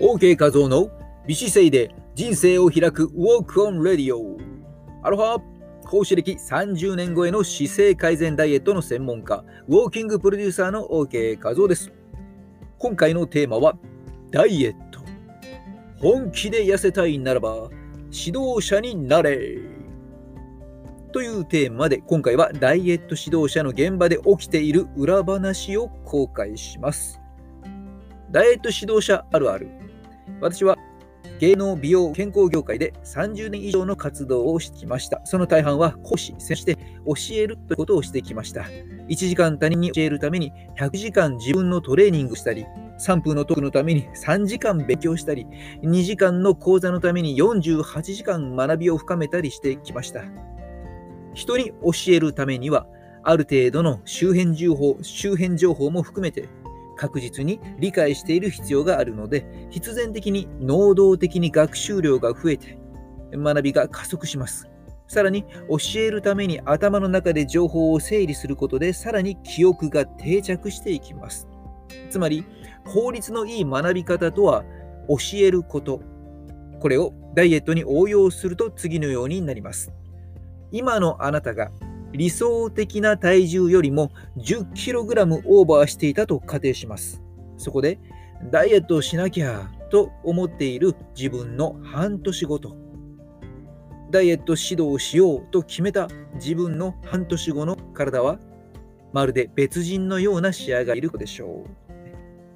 OK 画像の美姿勢で人生を開く Walk On Radio。アロハ講師歴30年超えの姿勢改善ダイエットの専門家、ウォーキングプロデューサーの OK 画像です。今回のテーマは、ダイエット。本気で痩せたいならば、指導者になれ。というテーマで、今回はダイエット指導者の現場で起きている裏話を公開します。ダイエット指導者あるある。私は芸能美容健康業界で30年以上の活動をしてきました。その大半は講師、そして教えるということをしてきました。1時間他人に教えるために100時間自分のトレーニングしたり、3分のトークのために3時間勉強したり、2時間の講座のために48時間学びを深めたりしてきました。人に教えるためには、ある程度の周辺情報周辺情報も含めて確実に理解している必要があるので、必然的に能動的に学習量が増えて、学びが加速します。さらに、教えるために頭の中で情報を整理することで、さらに記憶が定着していきます。つまり、効率のいい学び方とは、教えること。これをダイエットに応用すると次のようになります。今のあなたが理想的な体重よりも 10kg オーバーしていたと仮定します。そこで、ダイエットをしなきゃと思っている自分の半年ごと、ダイエット指導をしようと決めた自分の半年後の体は、まるで別人のような仕上がりでしょう。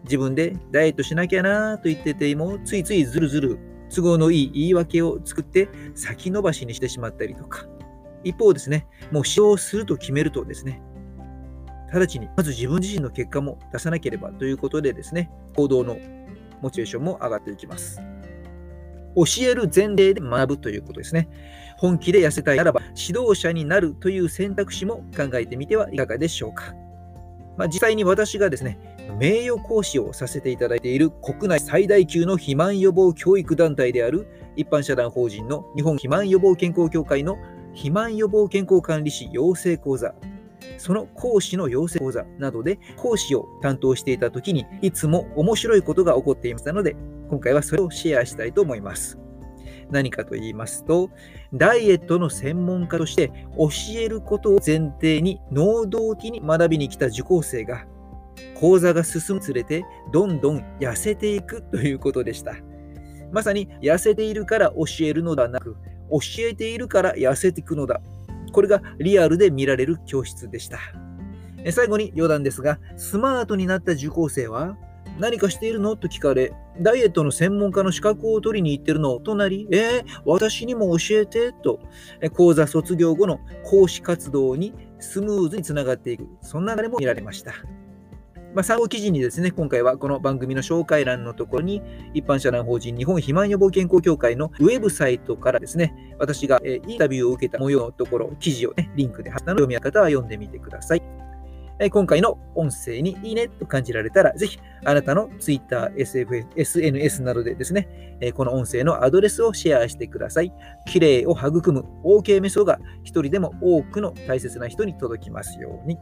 自分でダイエットしなきゃなと言ってても、ついついずるずる都合のいい言い訳を作って先延ばしにしてしまったりとか、一方ですね、もう使用すると決めるとですね、直ちにまず自分自身の結果も出さなければということでですね、行動のモチベーションも上がっていきます。教える前例で学ぶということですね。本気で痩せたいならば指導者になるという選択肢も考えてみてはいかがでしょうか。まあ、実際に私がですね、名誉講師をさせていただいている国内最大級の肥満予防教育団体である一般社団法人の日本肥満予防健康協会の肥満予防健康管理士養成講座、その講師の養成講座などで講師を担当していた時にいつも面白いことが起こっていましたので、今回はそれをシェアしたいと思います。何かと言いますと、ダイエットの専門家として教えることを前提に能動的に学びに来た受講生が講座が進むにつれてどんどん痩せていくということでした。まさに痩せているから教えるのではなく、教えているから痩せていくのだ。これがリアルで見られる教室でした。最後に余談ですが、スマートになった受講生は、何かしているのと聞かれ、ダイエットの専門家の資格を取りに行ってるのとなり、えー、私にも教えてと、講座卒業後の講師活動にスムーズにつながっていく、そんな流れも見られました。まあ、参考記事にですね、今回はこの番組の紹介欄のところに、一般社団法人日本肥満予防健康協会のウェブサイトからですね、私がえインタビューを受けた模様のところ、記事をね、リンクで貼ったので、読み方は読んでみてください。え今回の音声にいいねと感じられたら、ぜひあなたの Twitter、SF、SNS などでですね、えこの音声のアドレスをシェアしてください。綺麗を育む OK メソが一人でも多くの大切な人に届きますように。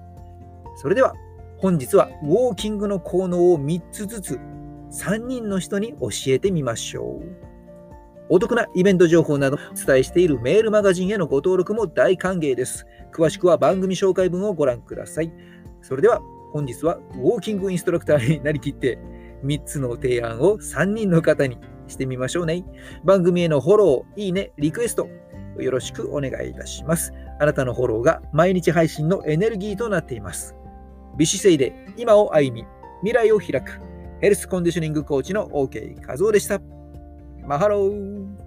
それでは、本日はウォーキングの効能を3つずつ3人の人に教えてみましょう。お得なイベント情報などお伝えしているメールマガジンへのご登録も大歓迎です。詳しくは番組紹介文をご覧ください。それでは本日はウォーキングインストラクターになりきって3つの提案を3人の方にしてみましょうね。番組へのフォロー、いいね、リクエストよろしくお願いいたします。あなたのフォローが毎日配信のエネルギーとなっています。美姿勢で今を歩み、未来を開く、ヘルスコンディショニングコーチの OK 和夫でした。マハロー